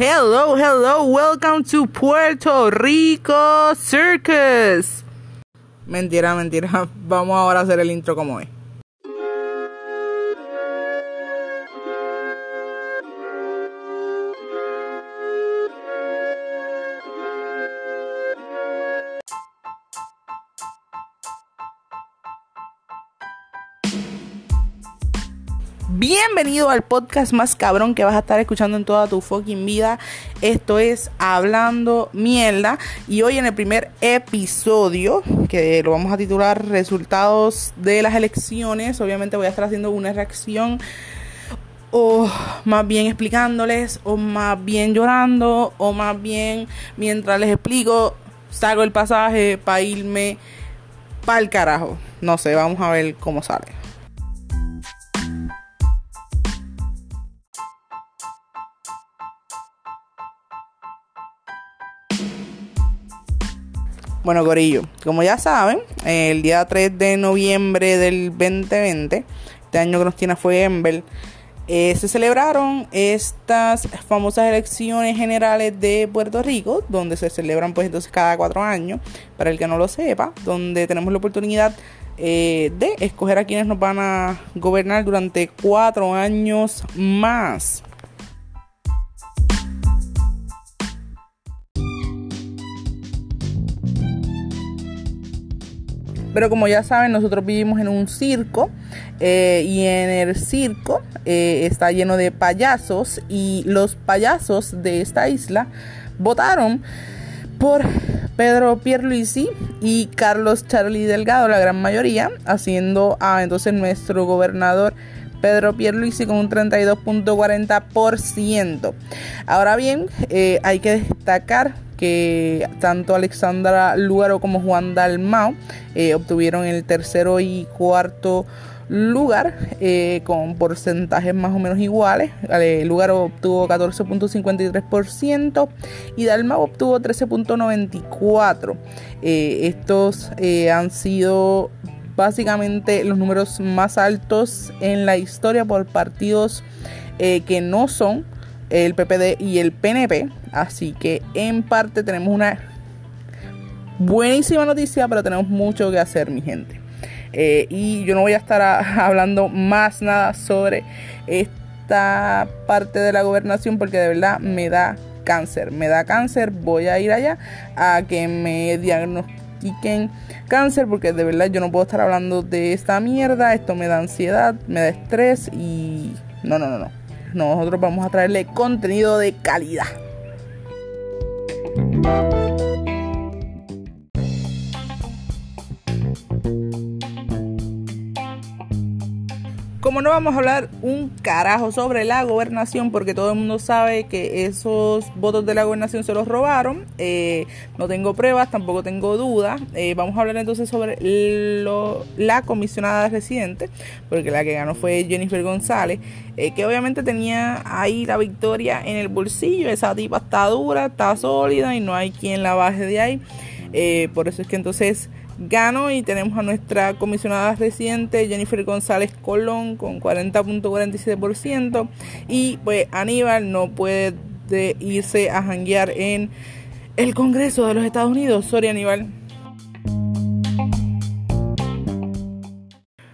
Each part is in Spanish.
Hello, hello, welcome to Puerto Rico Circus. Mentira, mentira. Vamos ahora a hacer el intro como es. Bienvenido al podcast más cabrón que vas a estar escuchando en toda tu fucking vida. Esto es Hablando Mierda. Y hoy en el primer episodio, que lo vamos a titular Resultados de las elecciones, obviamente voy a estar haciendo una reacción o más bien explicándoles, o más bien llorando, o más bien mientras les explico, saco el pasaje para irme para el carajo. No sé, vamos a ver cómo sale. Bueno, Corillo, como ya saben, el día 3 de noviembre del 2020, este año que nos tiene fue Ember, eh, se celebraron estas famosas elecciones generales de Puerto Rico, donde se celebran pues entonces cada cuatro años, para el que no lo sepa, donde tenemos la oportunidad eh, de escoger a quienes nos van a gobernar durante cuatro años más. Pero como ya saben, nosotros vivimos en un circo eh, y en el circo eh, está lleno de payasos y los payasos de esta isla votaron por Pedro Pierluisi y Carlos Charlie Delgado, la gran mayoría, haciendo a entonces nuestro gobernador Pedro Pierluisi con un 32.40%. Ahora bien, eh, hay que destacar que tanto Alexandra Lugaro como Juan Dalmao eh, obtuvieron el tercero y cuarto lugar eh, con porcentajes más o menos iguales. Lugaro obtuvo 14.53% y Dalmao obtuvo 13.94%. estos han sido básicamente los números más altos en la historia por partidos eh, que no son el PPD y el PNP. Así que en parte tenemos una buenísima noticia, pero tenemos mucho que hacer, mi gente. Eh, y yo no voy a estar hablando más nada sobre esta parte de la gobernación porque de verdad me da cáncer. Me da cáncer, voy a ir allá a que me diagnostiquen diagnostiquen cáncer porque de verdad yo no puedo estar hablando de esta mierda, esto me da ansiedad, me da estrés y no, no, no, no. Nosotros vamos a traerle contenido de calidad. No vamos a hablar un carajo sobre la gobernación, porque todo el mundo sabe que esos votos de la gobernación se los robaron, eh, no tengo pruebas, tampoco tengo dudas. Eh, vamos a hablar entonces sobre la comisionada residente, porque la que ganó fue Jennifer González, eh, que obviamente tenía ahí la victoria en el bolsillo. Esa tipa está dura, está sólida y no hay quien la baje de ahí. por eso es que entonces Gano y tenemos a nuestra comisionada residente Jennifer González Colón con 40.47% y pues Aníbal no puede irse a janguear en el Congreso de los Estados Unidos. Sorry Aníbal.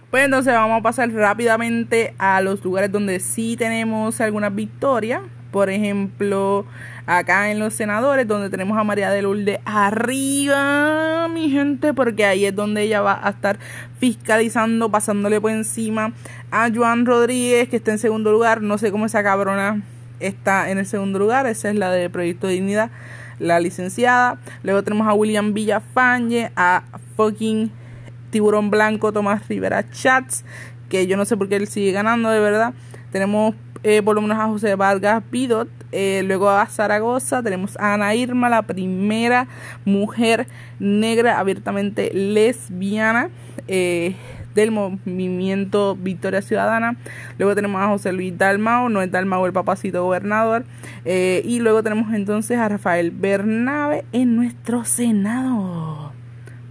Pues entonces vamos a pasar rápidamente a los lugares donde sí tenemos algunas victorias. Por ejemplo, acá en los senadores, donde tenemos a María de Lourdes arriba, mi gente, porque ahí es donde ella va a estar fiscalizando, pasándole por encima a Joan Rodríguez, que está en segundo lugar. No sé cómo esa cabrona está en el segundo lugar, esa es la de Proyecto de Dignidad, la licenciada. Luego tenemos a William Villafañe, a fucking Tiburón Blanco, Tomás Rivera Chats, que yo no sé por qué él sigue ganando, de verdad. Tenemos eh, por lo menos a José Vargas Pidot, eh, luego a Zaragoza, tenemos a Ana Irma, la primera mujer negra abiertamente lesbiana. Eh, del movimiento Victoria Ciudadana. Luego tenemos a José Luis Dalmao, no es Dalmao el papacito gobernador. y luego tenemos entonces a Rafael Bernabe en nuestro Senado.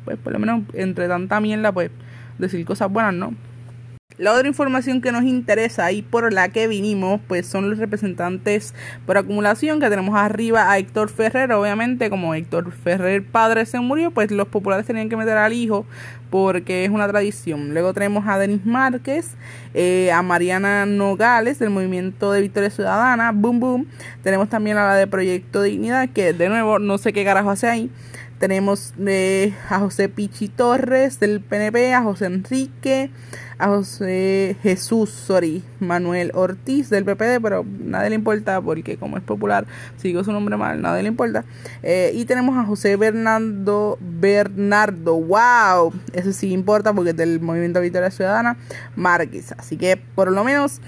Pues por lo menos entre tanta mierda, pues decir cosas buenas, ¿no? La otra información que nos interesa y por la que vinimos, pues son los representantes por acumulación que tenemos arriba a Héctor Ferrer. Obviamente, como Héctor Ferrer padre se murió, pues los populares tenían que meter al hijo porque es una tradición. Luego tenemos a Denis Márquez, eh, a Mariana Nogales del Movimiento de Victoria Ciudadana, boom boom. Tenemos también a la de Proyecto Dignidad, que de nuevo no sé qué carajo hace ahí. Tenemos eh, a José Pichi Torres del PNP, a José Enrique, a José Jesús, sorry, Manuel Ortiz del PPD, pero nadie le importa porque como es popular, sigo su nombre mal, nadie le importa. Eh, y tenemos a José Bernardo, Bernardo, wow, eso sí importa porque es del Movimiento Victoria Ciudadana, Márquez. Así que por lo menos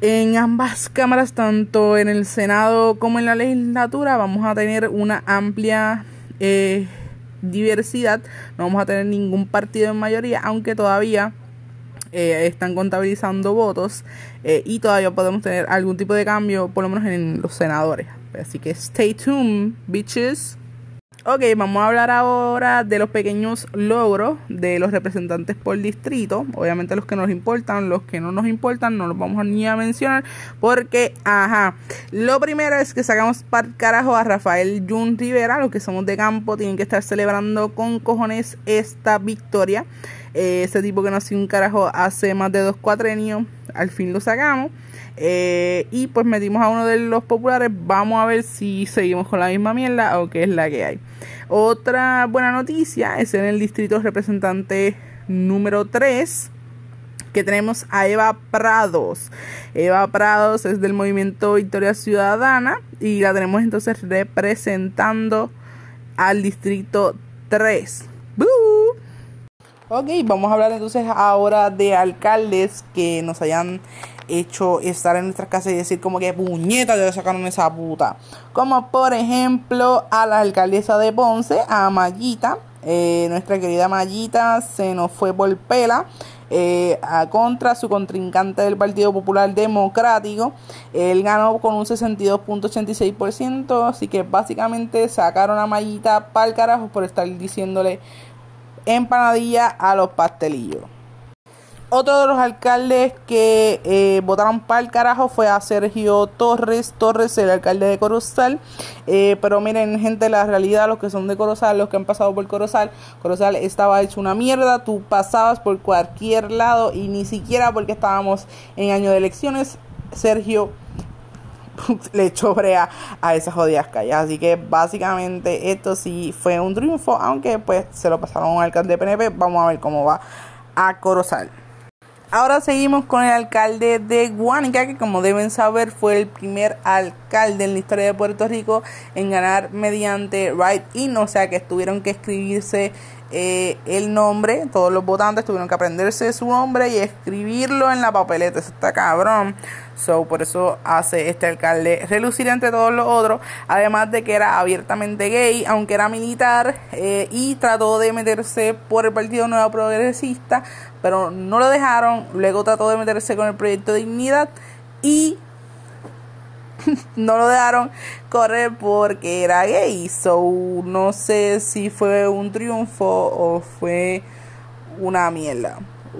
en ambas cámaras, tanto en el Senado como en la legislatura, vamos a tener una amplia eh, diversidad. No vamos a tener ningún partido en mayoría, aunque todavía eh, están contabilizando votos eh, y todavía podemos tener algún tipo de cambio, por lo menos en los senadores. Así que stay tuned, bitches. Ok, vamos a hablar ahora de los pequeños logros de los representantes por distrito. Obviamente los que nos importan, los que no nos importan, no los vamos ni a mencionar. Porque, ajá, lo primero es que sacamos para carajo a Rafael Jun Rivera. Los que somos de campo tienen que estar celebrando con cojones esta victoria. Eh, ese tipo que nació un carajo hace más de dos cuatrenios, al fin lo sacamos. Eh, y pues metimos a uno de los populares. Vamos a ver si seguimos con la misma mierda o qué es la que hay. Otra buena noticia es en el distrito representante número 3 que tenemos a Eva Prados. Eva Prados es del movimiento Victoria Ciudadana y la tenemos entonces representando al distrito 3. Ok, vamos a hablar entonces ahora de alcaldes que nos hayan hecho estar en nuestras casas y decir como que puñeta de sacaron esa puta. Como por ejemplo a la alcaldesa de Ponce, a Mayita. Eh, nuestra querida Mayita se nos fue por pela. Eh, a contra su contrincante del Partido Popular Democrático. Él ganó con un 62.86%, así que básicamente sacaron a Mayita para el carajo por estar diciéndole empanadilla a los pastelillos. Otro de los alcaldes que eh, votaron para el carajo fue a Sergio Torres. Torres, el alcalde de Corozal. Eh, pero miren, gente, la realidad, los que son de Corozal, los que han pasado por Corozal, Corozal estaba hecho una mierda. Tú pasabas por cualquier lado y ni siquiera porque estábamos en año de elecciones, Sergio le echó a esas jodidas calles. Así que básicamente esto sí fue un triunfo, aunque pues se lo pasaron al alcalde PNP. Vamos a ver cómo va a Corozal. Ahora seguimos con el alcalde de Guanica, que como deben saber fue el primer alcalde en la historia de Puerto Rico en ganar mediante write-in, o sea que tuvieron que escribirse eh, el nombre, todos los votantes tuvieron que aprenderse su nombre y escribirlo en la papeleta, eso está cabrón. So, por eso hace este alcalde relucir entre todos los otros. Además de que era abiertamente gay, aunque era militar, eh, y trató de meterse por el Partido Nuevo Progresista, pero no lo dejaron. Luego trató de meterse con el Proyecto Dignidad y no lo dejaron correr porque era gay. So, no sé si fue un triunfo o fue una mierda.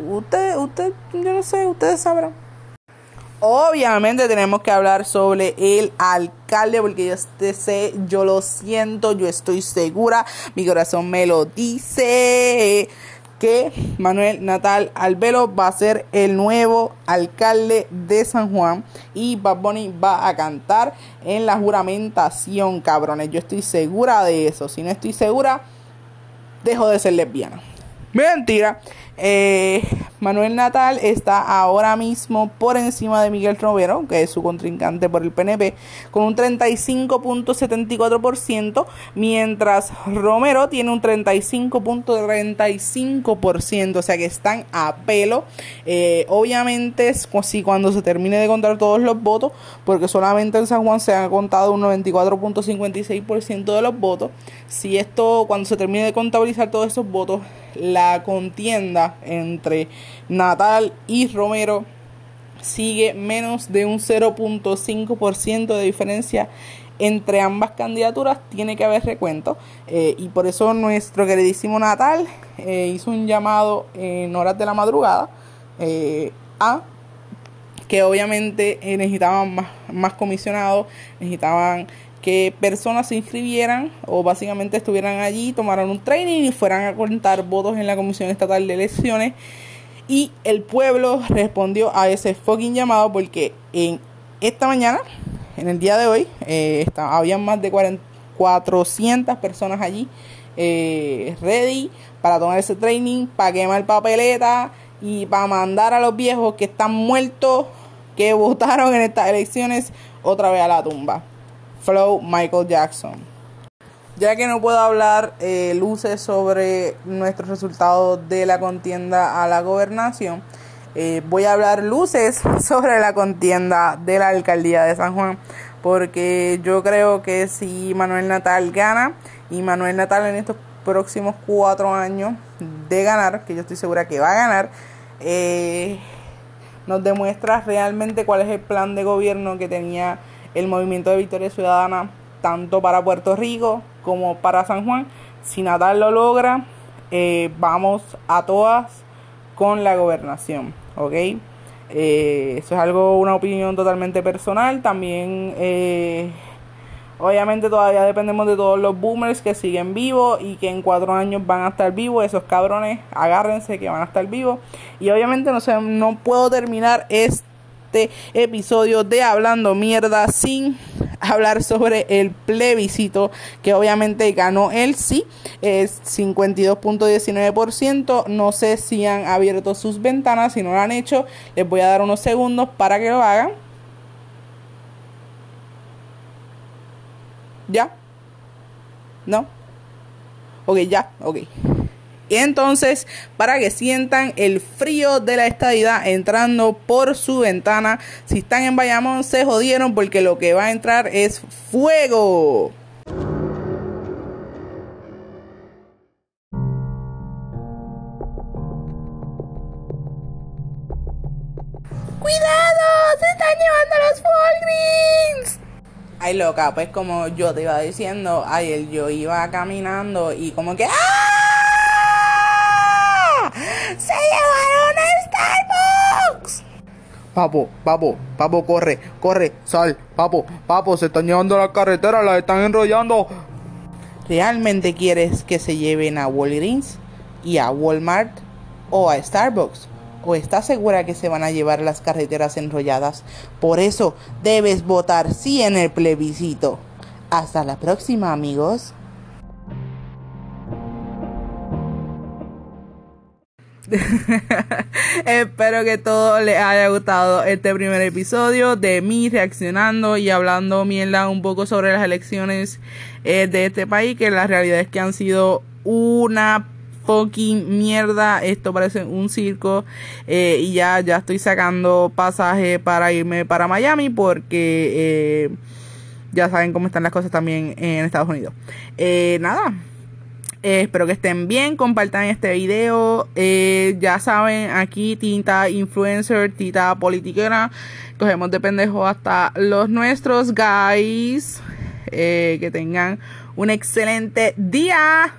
Usted, usted, yo no sé, ustedes sabrán. Obviamente tenemos que hablar sobre el alcalde porque yo sé, yo lo siento, yo estoy segura, mi corazón me lo dice que Manuel Natal Albelo va a ser el nuevo alcalde de San Juan y Bad Bunny va a cantar en la juramentación, cabrones. Yo estoy segura de eso. Si no estoy segura, dejo de ser lesbiana. Mentira. Eh, Manuel Natal está ahora mismo por encima de Miguel Romero, que es su contrincante por el PNP, con un 35.74%, mientras Romero tiene un 35.35%, o sea que están a pelo. Eh, obviamente, si cuando se termine de contar todos los votos, porque solamente en San Juan se han contado un 94.56% de los votos, si esto, cuando se termine de contabilizar todos esos votos, la contienda entre Natal y Romero sigue menos de un 0.5% de diferencia entre ambas candidaturas tiene que haber recuento. Eh, y por eso nuestro queridísimo Natal eh, hizo un llamado en horas de la madrugada eh, A, que obviamente necesitaban más, más comisionados, necesitaban que personas se inscribieran o básicamente estuvieran allí, tomaran un training y fueran a contar votos en la Comisión Estatal de Elecciones. Y el pueblo respondió a ese fucking llamado porque en esta mañana, en el día de hoy, eh, habían más de 400 personas allí eh, ready para tomar ese training, para quemar papeleta y para mandar a los viejos que están muertos, que votaron en estas elecciones, otra vez a la tumba. Flow Michael Jackson. Ya que no puedo hablar eh, luces sobre nuestros resultados de la contienda a la gobernación, eh, voy a hablar luces sobre la contienda de la alcaldía de San Juan. Porque yo creo que si Manuel Natal gana, y Manuel Natal en estos próximos cuatro años de ganar, que yo estoy segura que va a ganar, eh, nos demuestra realmente cuál es el plan de gobierno que tenía el movimiento de Victoria Ciudadana tanto para Puerto Rico como para San Juan. Si Natal lo logra, eh, vamos a todas con la gobernación, ¿ok? Eh, eso es algo, una opinión totalmente personal. También, eh, obviamente, todavía dependemos de todos los boomers que siguen vivos y que en cuatro años van a estar vivos. Esos cabrones, agárrense que van a estar vivos. Y obviamente, no sé, no puedo terminar este este episodio de Hablando Mierda sin hablar sobre el plebiscito que obviamente ganó el sí, es 52.19%. No sé si han abierto sus ventanas, si no lo han hecho, les voy a dar unos segundos para que lo hagan. ¿Ya? ¿No? Ok, ya, ok. Y entonces, para que sientan el frío de la estadidad entrando por su ventana, si están en Bayamón se jodieron porque lo que va a entrar es fuego. ¡Cuidado! ¡Se están llevando los Walgreens! Ay, loca, pues como yo te iba diciendo, ayer yo iba caminando y como que ¡ah! ¡Se llevaron a Starbucks! Papo, papo, papo, corre, corre, sal, papo, papo, se están llevando a la carretera, la están enrollando. ¿Realmente quieres que se lleven a Walgreens y a Walmart o a Starbucks? ¿O estás segura que se van a llevar las carreteras enrolladas? Por eso debes votar sí en el plebiscito. Hasta la próxima amigos. Espero que todo les haya gustado este primer episodio de mí reaccionando y hablando mierda un poco sobre las elecciones eh, de este país, que la realidad es que han sido una fucking mierda. Esto parece un circo. Eh, y ya, ya estoy sacando pasaje para irme para Miami porque eh, ya saben cómo están las cosas también en Estados Unidos. nada. Eh, espero que estén bien, compartan este video. Eh, ya saben, aquí tinta influencer, tinta politiquera. Cogemos de pendejo hasta los nuestros, guys. Eh, que tengan un excelente día.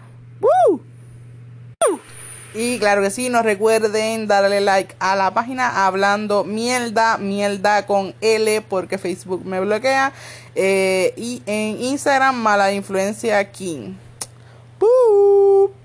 Y claro que sí, no recuerden darle like a la página hablando mierda, mierda con L porque Facebook me bloquea. y en Instagram, mala influencia King. Tchau!